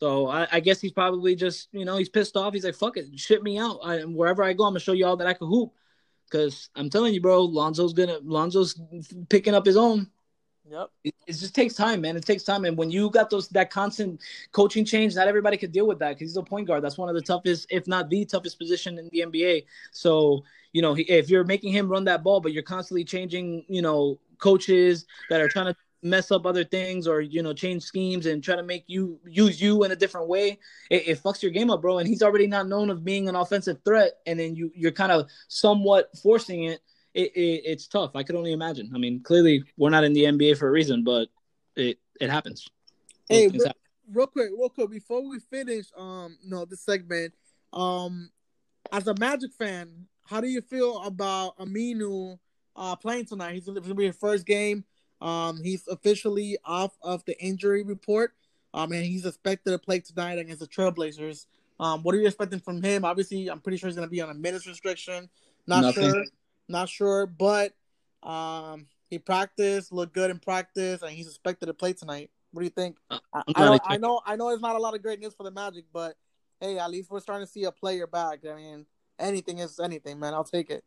So I, I guess he's probably just you know he's pissed off. He's like, fuck it, ship me out. I, wherever I go, I'm gonna show you all that I can hoop. Because I'm telling you, bro, Lonzo's gonna Lonzo's picking up his own. Yep. it, it just takes time, man. It takes time, and when you got those that constant coaching change, not everybody could deal with that because he's a point guard. That's one of the toughest, if not the toughest, position in the NBA. So you know, he, if you're making him run that ball, but you're constantly changing, you know, coaches that are trying to mess up other things or you know change schemes and try to make you use you in a different way it, it fucks your game up bro and he's already not known of being an offensive threat and then you you're kind of somewhat forcing it it, it, it's tough. I could only imagine. I mean, clearly we're not in the NBA for a reason, but it it happens. Hey, real, happen. real quick, real quick, before we finish, um, no, this segment, um, as a Magic fan, how do you feel about Aminu uh playing tonight? He's gonna be his first game. Um, he's officially off of the injury report. Um, and he's expected to play tonight against the Trailblazers. Um, what are you expecting from him? Obviously, I'm pretty sure he's gonna be on a minutes restriction. Not Nothing. sure, not sure, but um, he practiced, looked good in practice, and he's expected to play tonight. What do you think? Uh, I, I, I know, I know, it's not a lot of great news for the Magic, but hey, at least we're starting to see a player back. I mean, anything is anything, man. I'll take it.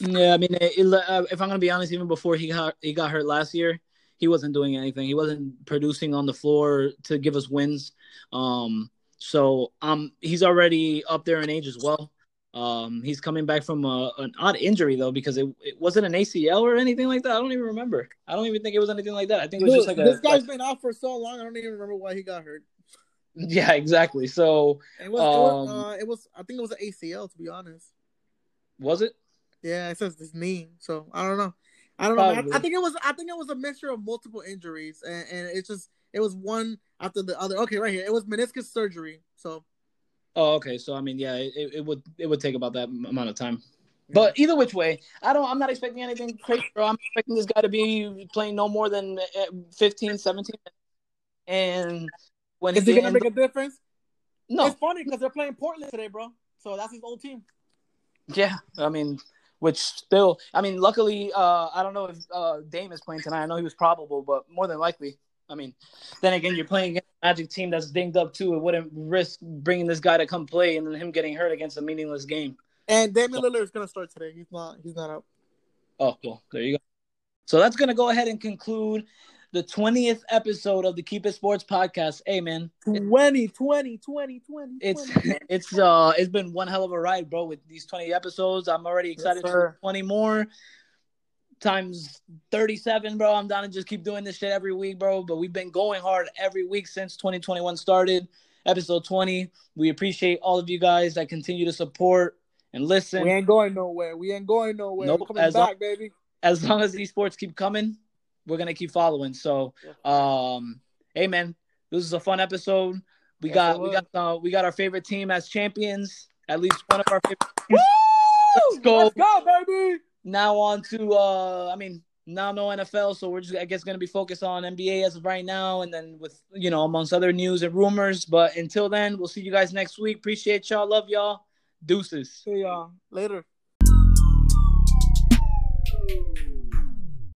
Yeah, I mean, it, it, uh, if I'm gonna be honest, even before he got he got hurt last year, he wasn't doing anything. He wasn't producing on the floor to give us wins. Um, so um, he's already up there in age as well. Um, he's coming back from a, an odd injury though, because it, it wasn't an ACL or anything like that. I don't even remember. I don't even think it was anything like that. I think it was Dude, just like a this guy's like- been out for so long. I don't even remember why he got hurt. yeah, exactly. So It was, it was, Um, uh, it was, I think it was an ACL, to be honest. was it? Yeah, it says his knee. So I don't know. I don't know. Probably. I, I think it was. I think it was a mixture of multiple injuries, and, and it's just it was one after the other. Okay, right here. It was meniscus surgery. So Oh, okay. So I mean, yeah, it, it would it would take about that amount of time. But either which way, I don't. I'm not expecting anything crazy. Bro. I'm expecting this guy to be playing no more than uh, 15, 17 minutes. And when is he gonna make a difference? no, It's funny because they're playing Portland today, bro. So that's his old team. yeah, I mean, which still, I mean, luckily, uh, I don't know if uh, Dame is playing tonight. I know he was probable, but more than likely, I mean, then again, you're playing against a Magic team that's dinged up too. It wouldn't risk bringing this guy to come play and then him getting hurt against a meaningless game. And Damian Lillard is gonna start today. He's not. He's not out. Oh, cool. there you go. So that's gonna go ahead and conclude the 20th episode of the Keep It Sports podcast. Hey, man, 20, 20, 20, 20. it's 20. it's uh it's been one hell of a ride, bro. With these 20 episodes, I'm already excited sir. for 20 more. Times 37, bro. I'm down to just keep doing this shit every week, bro. But we've been going hard every week since 2021 started. Episode 20. We appreciate all of you guys that continue to support and listen. we ain't going nowhere. We ain't going nowhere. Nope, We're coming as back, long- baby. as long as these sports keep coming, we're gonna keep following. So, um, hey man, this is a fun episode. We Yes, got we got uh, we got our favorite team as champions. At least one of our favorite. Woo! Let's go. Let's go, baby. Now on to uh, I mean now no NFL, so we're just I guess gonna be focused on NBA as of right now, and then with you know amongst other news and rumors. But until then, we'll see you guys next week. Appreciate y'all. Love y'all. Deuces. See y'all later.